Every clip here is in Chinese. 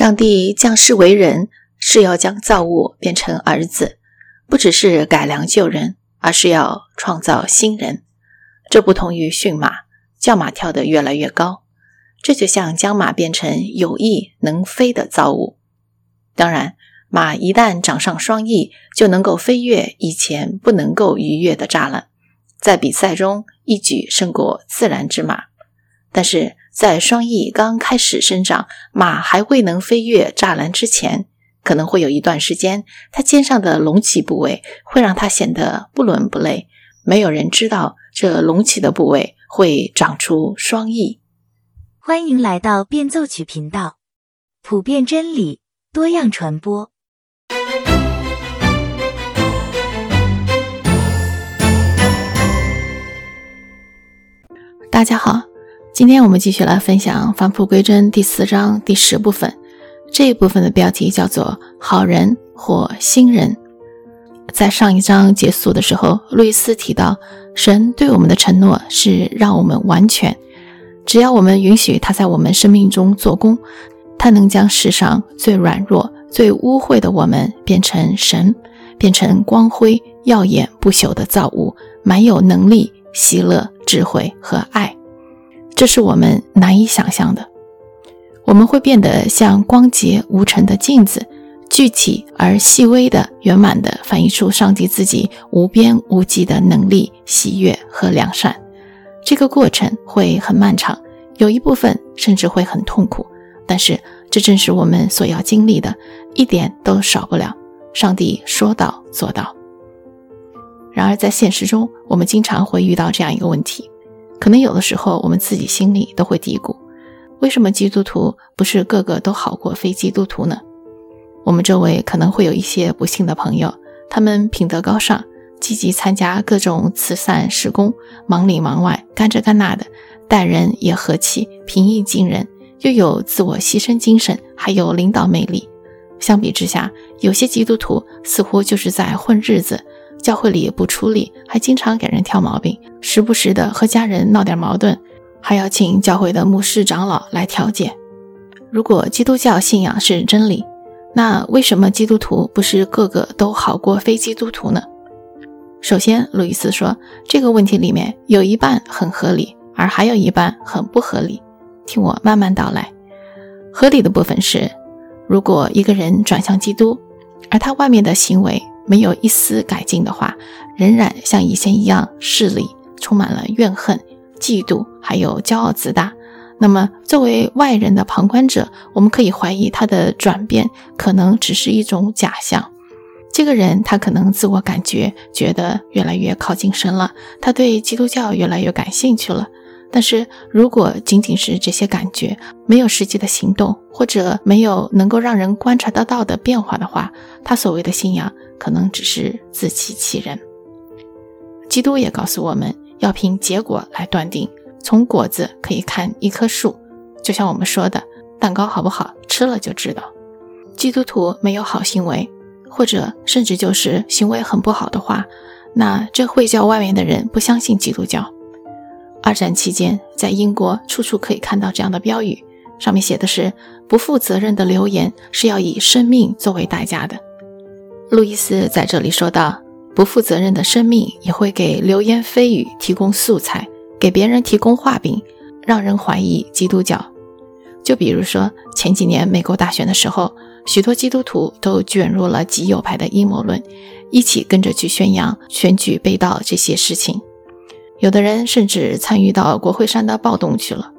上帝降世为人，是要将造物变成儿子，不只是改良旧人，而是要创造新人。这不同于驯马，叫马跳得越来越高。这就像将马变成有翼能飞的造物。当然，马一旦长上双翼，就能够飞越以前不能够逾越的栅栏，在比赛中一举胜过自然之马。但是在双翼刚开始生长，马还未能飞越栅栏之前，可能会有一段时间，它肩上的隆起部位会让它显得不伦不类。没有人知道这隆起的部位会长出双翼。欢迎来到变奏曲频道，普遍真理，多样传播。大家好。今天我们继续来分享《返璞归真》第四章第十部分。这一部分的标题叫做“好人或新人”。在上一章结束的时候，路易斯提到，神对我们的承诺是让我们完全，只要我们允许他在我们生命中做工，他能将世上最软弱、最污秽的我们变成神，变成光辉耀眼不朽的造物，满有能力、喜乐、智慧和爱。这是我们难以想象的。我们会变得像光洁无尘的镜子，具体而细微的、圆满的反映出上帝自己无边无际的能力、喜悦和良善。这个过程会很漫长，有一部分甚至会很痛苦。但是，这正是我们所要经历的，一点都少不了。上帝说到做到。然而，在现实中，我们经常会遇到这样一个问题。可能有的时候，我们自己心里都会嘀咕：为什么基督徒不是个个都好过非基督徒呢？我们周围可能会有一些不幸的朋友，他们品德高尚，积极参加各种慈善施工，忙里忙外，干这干那的，待人也和气，平易近人，又有自我牺牲精神，还有领导魅力。相比之下，有些基督徒似乎就是在混日子。教会里也不出力，还经常给人挑毛病，时不时的和家人闹点矛盾，还要请教会的牧师长老来调解。如果基督教信仰是真理，那为什么基督徒不是个个都好过非基督徒呢？首先，路易斯说这个问题里面有一半很合理，而还有一半很不合理。听我慢慢道来。合理的部分是，如果一个人转向基督，而他外面的行为，没有一丝改进的话，仍然像以前一样势利，充满了怨恨、嫉妒，还有骄傲自大。那么，作为外人的旁观者，我们可以怀疑他的转变可能只是一种假象。这个人他可能自我感觉觉得越来越靠近神了，他对基督教越来越感兴趣了。但是如果仅仅是这些感觉，没有实际的行动，或者没有能够让人观察得到的变化的话，他所谓的信仰。可能只是自欺欺人。基督也告诉我们要凭结果来断定，从果子可以看一棵树。就像我们说的，蛋糕好不好吃了就知道。基督徒没有好行为，或者甚至就是行为很不好的话，那这会叫外面的人不相信基督教。二战期间，在英国处处可以看到这样的标语，上面写的是：“不负责任的留言是要以生命作为代价的。”路易斯在这里说道：“不负责任的生命也会给流言蜚语提供素材，给别人提供画饼，让人怀疑基督教。就比如说前几年美国大选的时候，许多基督徒都卷入了极右派的阴谋论，一起跟着去宣扬选举被盗这些事情。有的人甚至参与到国会山的暴动去了。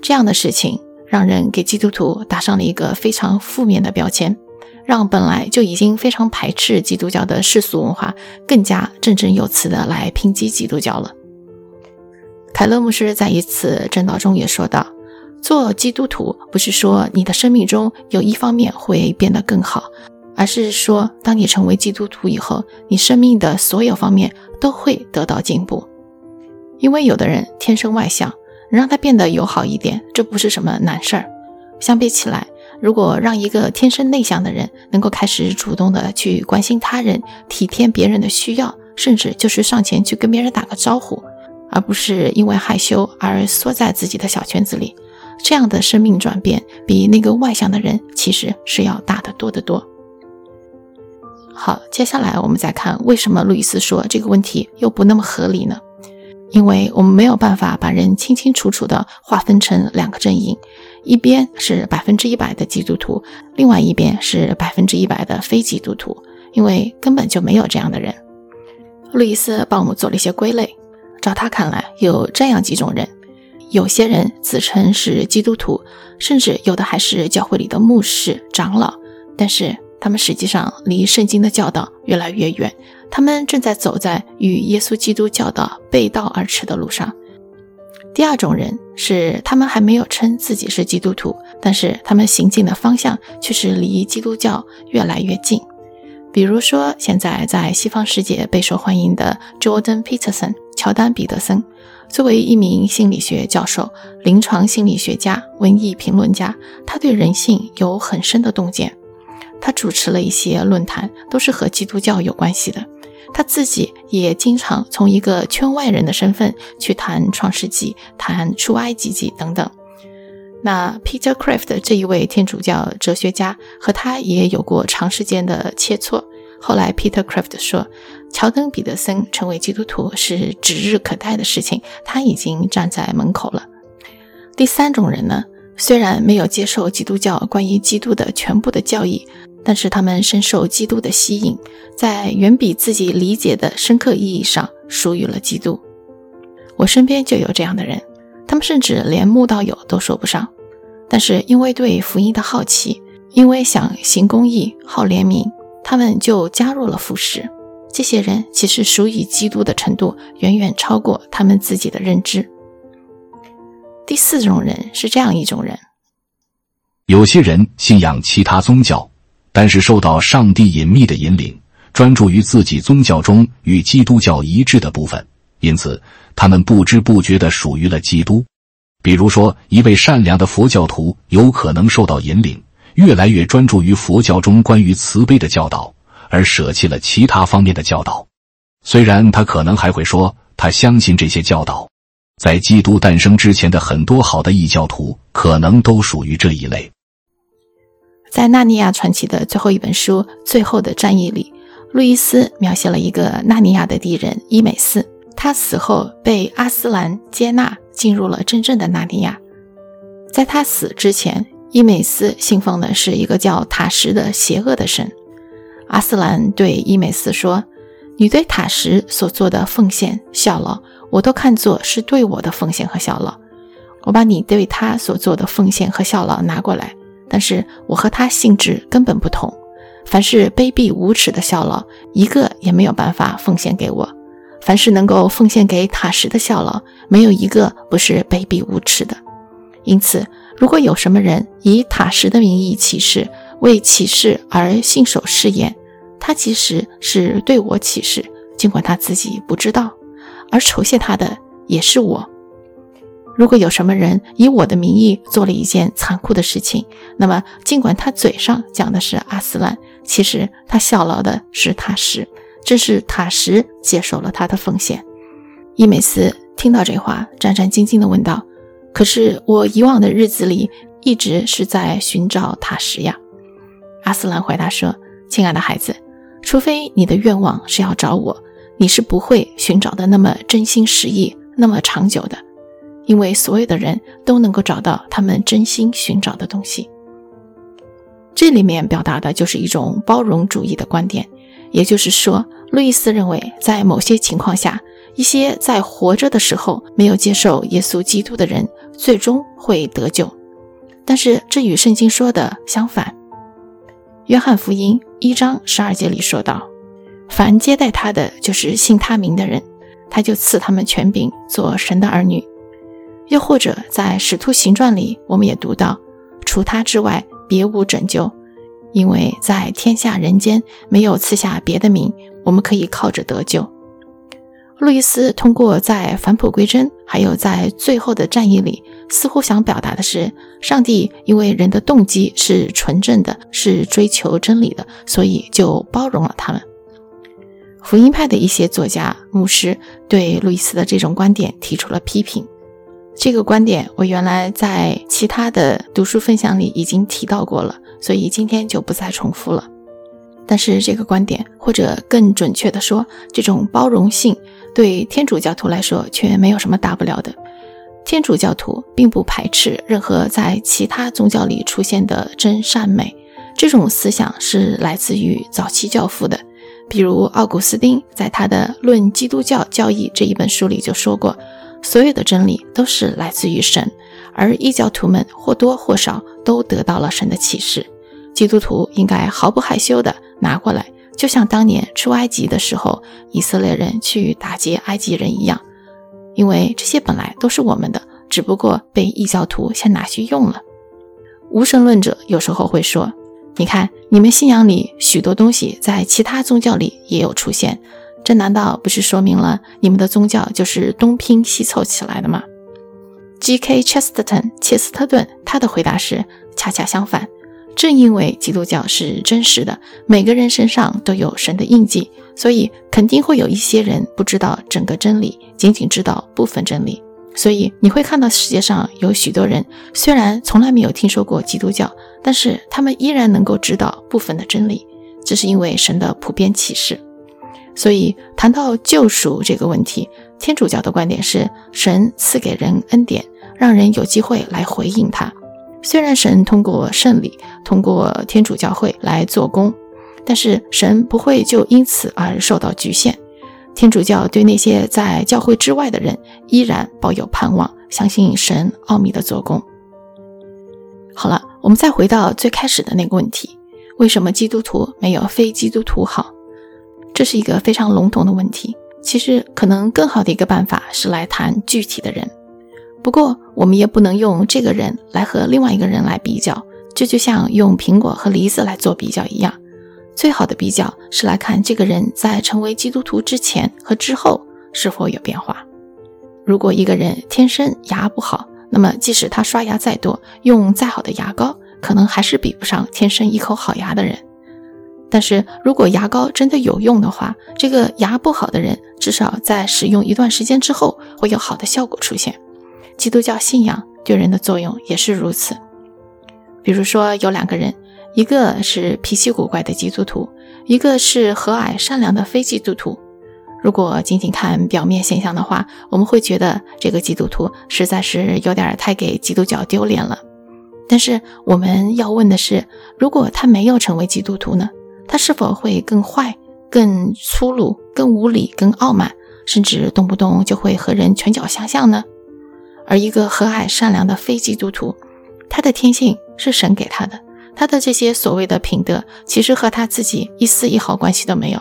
这样的事情让人给基督徒打上了一个非常负面的标签。”让本来就已经非常排斥基督教的世俗文化更加振振有词的来抨击基督教了。凯勒牧师在一次正道中也说道：“做基督徒不是说你的生命中有一方面会变得更好，而是说当你成为基督徒以后，你生命的所有方面都会得到进步。因为有的人天生外向，让他变得友好一点，这不是什么难事儿。相比起来。”如果让一个天生内向的人能够开始主动的去关心他人、体贴别人的需要，甚至就是上前去跟别人打个招呼，而不是因为害羞而缩在自己的小圈子里，这样的生命转变比那个外向的人其实是要大得多得多。好，接下来我们再看为什么路易斯说这个问题又不那么合理呢？因为我们没有办法把人清清楚楚地划分成两个阵营，一边是百分之一百的基督徒，另外一边是百分之一百的非基督徒，因为根本就没有这样的人。路易斯帮我们做了一些归类，照他看来，有这样几种人：有些人自称是基督徒，甚至有的还是教会里的牧师、长老，但是他们实际上离圣经的教导越来越远。他们正在走在与耶稣基督教导背道而驰的路上。第二种人是他们还没有称自己是基督徒，但是他们行进的方向却是离基督教越来越近。比如说，现在在西方世界备受欢迎的 Jordan Peterson 乔丹·彼得森，作为一名心理学教授、临床心理学家、文艺评论家，他对人性有很深的洞见。他主持了一些论坛，都是和基督教有关系的。他自己也经常从一个圈外人的身份去谈《创世纪》、谈《出埃及记》等等。那 Peter Kraft 这一位天主教哲学家和他也有过长时间的切磋。后来 Peter Kraft 说，乔登·彼得森成为基督徒是指日可待的事情，他已经站在门口了。第三种人呢，虽然没有接受基督教关于基督的全部的教义。但是他们深受基督的吸引，在远比自己理解的深刻意义上属于了基督。我身边就有这样的人，他们甚至连慕道友都说不上，但是因为对福音的好奇，因为想行公义、好怜悯，他们就加入了服饰。这些人其实属于基督的程度远远超过他们自己的认知。第四种人是这样一种人：有些人信仰其他宗教。但是受到上帝隐秘的引领，专注于自己宗教中与基督教一致的部分，因此他们不知不觉地属于了基督。比如说，一位善良的佛教徒有可能受到引领，越来越专注于佛教中关于慈悲的教导，而舍弃了其他方面的教导。虽然他可能还会说他相信这些教导，在基督诞生之前的很多好的异教徒可能都属于这一类。在《纳尼亚传奇》的最后一本书《最后的战役》里，路易斯描写了一个纳尼亚的敌人伊美斯。他死后被阿斯兰接纳，进入了真正的纳尼亚。在他死之前，伊美斯信奉的是一个叫塔什的邪恶的神。阿斯兰对伊美斯说：“你对塔什所做的奉献效劳，我都看作是对我的奉献和效劳。我把你对他所做的奉献和效劳拿过来。”但是我和他性质根本不同，凡是卑鄙无耻的效劳，一个也没有办法奉献给我；凡是能够奉献给塔什的效劳，没有一个不是卑鄙无耻的。因此，如果有什么人以塔什的名义起誓，为起誓而信守誓言，他其实是对我起誓，尽管他自己不知道，而酬谢他的也是我。如果有什么人以我的名义做了一件残酷的事情，那么尽管他嘴上讲的是阿斯兰，其实他效劳的是塔什，正是塔什接受了他的奉献。伊美斯听到这话，战战兢兢地问道：“可是我以往的日子里一直是在寻找塔什呀？”阿斯兰回答说：“亲爱的孩子，除非你的愿望是要找我，你是不会寻找的那么真心实意，那么长久的。”因为所有的人都能够找到他们真心寻找的东西。这里面表达的就是一种包容主义的观点，也就是说，路易斯认为，在某些情况下，一些在活着的时候没有接受耶稣基督的人，最终会得救。但是这与圣经说的相反。约翰福音一章十二节里说道：“凡接待他的，就是信他名的人，他就赐他们权柄，做神的儿女。”又或者在《使徒行传》里，我们也读到，除他之外，别无拯救，因为在天下人间没有赐下别的名，我们可以靠着得救。路易斯通过在返璞归真，还有在最后的战役里，似乎想表达的是，上帝因为人的动机是纯正的，是追求真理的，所以就包容了他们。福音派的一些作家、牧师对路易斯的这种观点提出了批评。这个观点我原来在其他的读书分享里已经提到过了，所以今天就不再重复了。但是这个观点，或者更准确的说，这种包容性对天主教徒来说却没有什么大不了的。天主教徒并不排斥任何在其他宗教里出现的真善美，这种思想是来自于早期教父的，比如奥古斯丁在他的《论基督教教义》这一本书里就说过，所有的真理都是来自于神，而异教徒们或多或少都得到了神的启示，基督徒应该毫不害羞地拿过来，就像当年出埃及的时候，以色列人去打劫埃及人一样。因为这些本来都是我们的，只不过被异教徒先拿去用了。无神论者有时候会说：“你看，你们信仰里许多东西在其他宗教里也有出现，这难道不是说明了你们的宗教就是东拼西凑起来的吗？”G.K. Chesterton 切斯特顿他的回答是：恰恰相反，正因为基督教是真实的，每个人身上都有神的印记。所以肯定会有一些人不知道整个真理，仅仅知道部分真理。所以你会看到世界上有许多人，虽然从来没有听说过基督教，但是他们依然能够知道部分的真理，这是因为神的普遍启示。所以谈到救赎这个问题，天主教的观点是神赐给人恩典，让人有机会来回应他。虽然神通过圣礼，通过天主教会来做工。但是神不会就因此而受到局限。天主教对那些在教会之外的人依然抱有盼望，相信神奥秘的做工。好了，我们再回到最开始的那个问题：为什么基督徒没有非基督徒好？这是一个非常笼统的问题。其实，可能更好的一个办法是来谈具体的人。不过，我们也不能用这个人来和另外一个人来比较，这就像用苹果和梨子来做比较一样。最好的比较是来看这个人在成为基督徒之前和之后是否有变化。如果一个人天生牙不好，那么即使他刷牙再多，用再好的牙膏，可能还是比不上天生一口好牙的人。但是如果牙膏真的有用的话，这个牙不好的人至少在使用一段时间之后会有好的效果出现。基督教信仰对人的作用也是如此。比如说有两个人。一个是脾气古怪的基督徒，一个是和蔼善良的非基督徒。如果仅仅看表面现象的话，我们会觉得这个基督徒实在是有点太给基督教丢脸了。但是我们要问的是，如果他没有成为基督徒呢？他是否会更坏、更粗鲁、更无理、更傲慢，甚至动不动就会和人拳脚相向呢？而一个和蔼善良的非基督徒，他的天性是神给他的。他的这些所谓的品德，其实和他自己一丝一毫关系都没有。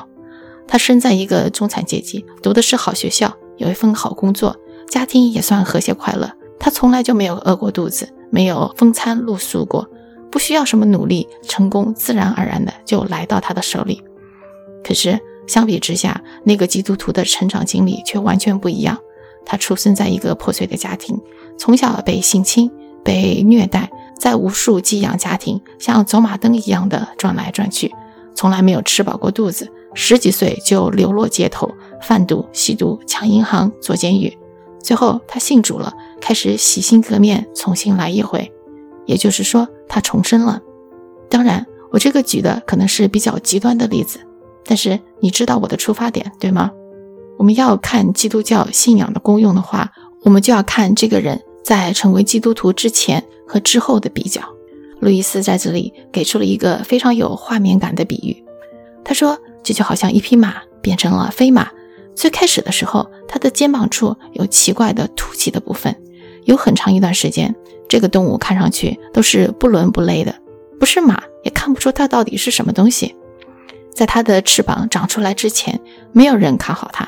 他生在一个中产阶级，读的是好学校，有一份好工作，家庭也算和谐快乐。他从来就没有饿过肚子，没有风餐露宿过，不需要什么努力，成功自然而然的就来到他的手里。可是相比之下，那个基督徒的成长经历却完全不一样。他出生在一个破碎的家庭，从小被性侵，被虐待。在无数寄养家庭像走马灯一样的转来转去，从来没有吃饱过肚子。十几岁就流落街头，贩毒、吸毒、抢银行、坐监狱。最后他信主了，开始洗心革面，重新来一回。也就是说，他重生了。当然，我这个举的可能是比较极端的例子，但是你知道我的出发点对吗？我们要看基督教信仰的功用的话，我们就要看这个人在成为基督徒之前。和之后的比较，路易斯在这里给出了一个非常有画面感的比喻。他说：“这就好像一匹马变成了飞马，最开始的时候，它的肩膀处有奇怪的凸起的部分，有很长一段时间，这个动物看上去都是不伦不类的，不是马，也看不出它到底是什么东西。在它的翅膀长出来之前，没有人看好它，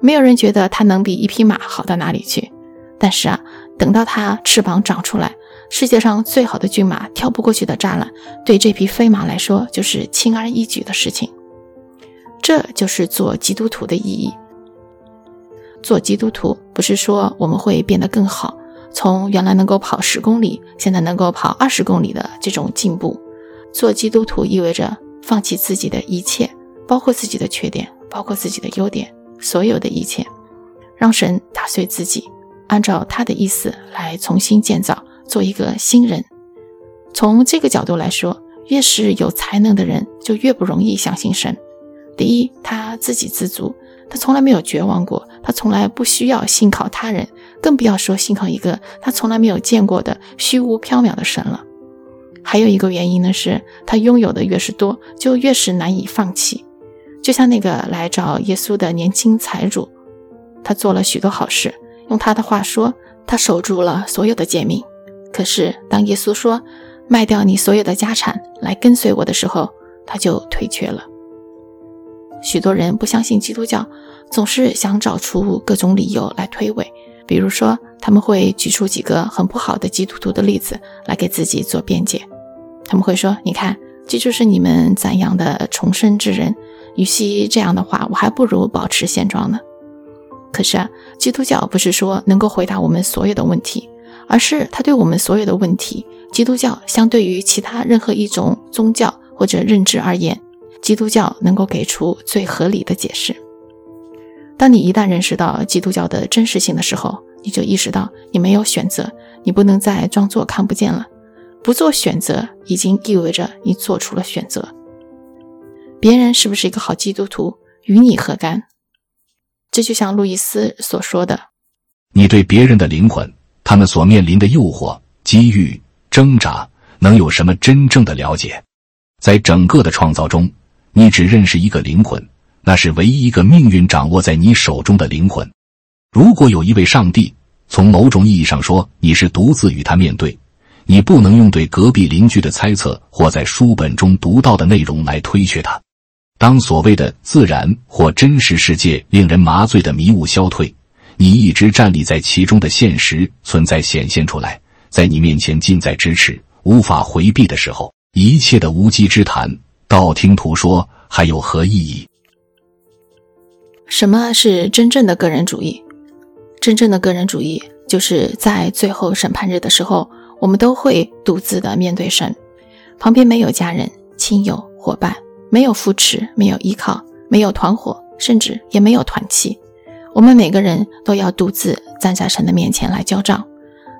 没有人觉得它能比一匹马好到哪里去。但是啊，等到它翅膀长出来，世界上最好的骏马跳不过去的栅栏，对这匹飞马来说就是轻而易举的事情。这就是做基督徒的意义。做基督徒不是说我们会变得更好，从原来能够跑十公里，现在能够跑二十公里的这种进步。做基督徒意味着放弃自己的一切，包括自己的缺点，包括自己的优点，所有的一切，让神打碎自己，按照他的意思来重新建造，做一个新人。从这个角度来说，越是有才能的人，就越不容易相信神。第一，他自给自足，他从来没有绝望过，他从来不需要信靠他人，更不要说信靠一个他从来没有见过的虚无缥缈的神了。还有一个原因呢，是他拥有的越是多，就越是难以放弃。就像那个来找耶稣的年轻财主，他做了许多好事，用他的话说，他守住了所有的诫命。可是当耶稣说卖掉你所有的家产来跟随我的时候，他就退却了。许多人不相信基督教，总是想找出各种理由来推诿。比如说，他们会举出几个很不好的基督徒的例子来给自己做辩解。他们会说：“你看，这就是你们赞扬的重生之人。与其这样的话，我还不如保持现状呢。”可是啊，基督教不是说能够回答我们所有的问题，而是他对我们所有的问题，基督教相对于其他任何一种宗教或者认知而言。基督教能够给出最合理的解释。当你一旦认识到基督教的真实性的时候，你就意识到你没有选择，你不能再装作看不见了。不做选择，已经意味着你做出了选择。别人是不是一个好基督徒，与你何干？这就像路易斯所说的：“你对别人的灵魂，他们所面临的诱惑、机遇、挣扎，能有什么真正的了解？在整个的创造中。”你只认识一个灵魂，那是唯一一个命运掌握在你手中的灵魂。如果有一位上帝，从某种意义上说，你是独自与他面对，你不能用对隔壁邻居的猜测或在书本中读到的内容来推却他。当所谓的自然或真实世界令人麻醉的迷雾消退，你一直站立在其中的现实存在显现出来，在你面前近在咫尺，无法回避的时候，一切的无稽之谈。道听途说还有何意义？什么是真正的个人主义？真正的个人主义就是在最后审判日的时候，我们都会独自的面对神，旁边没有家人、亲友、伙伴，没有扶持，没有依靠，没有团伙，甚至也没有团契。我们每个人都要独自站在神的面前来交账。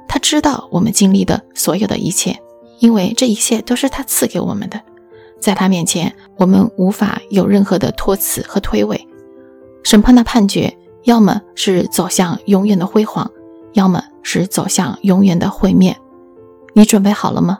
他知道我们经历的所有的一切，因为这一切都是他赐给我们的。在他面前，我们无法有任何的托辞和推诿。审判的判决，要么是走向永远的辉煌，要么是走向永远的毁灭。你准备好了吗？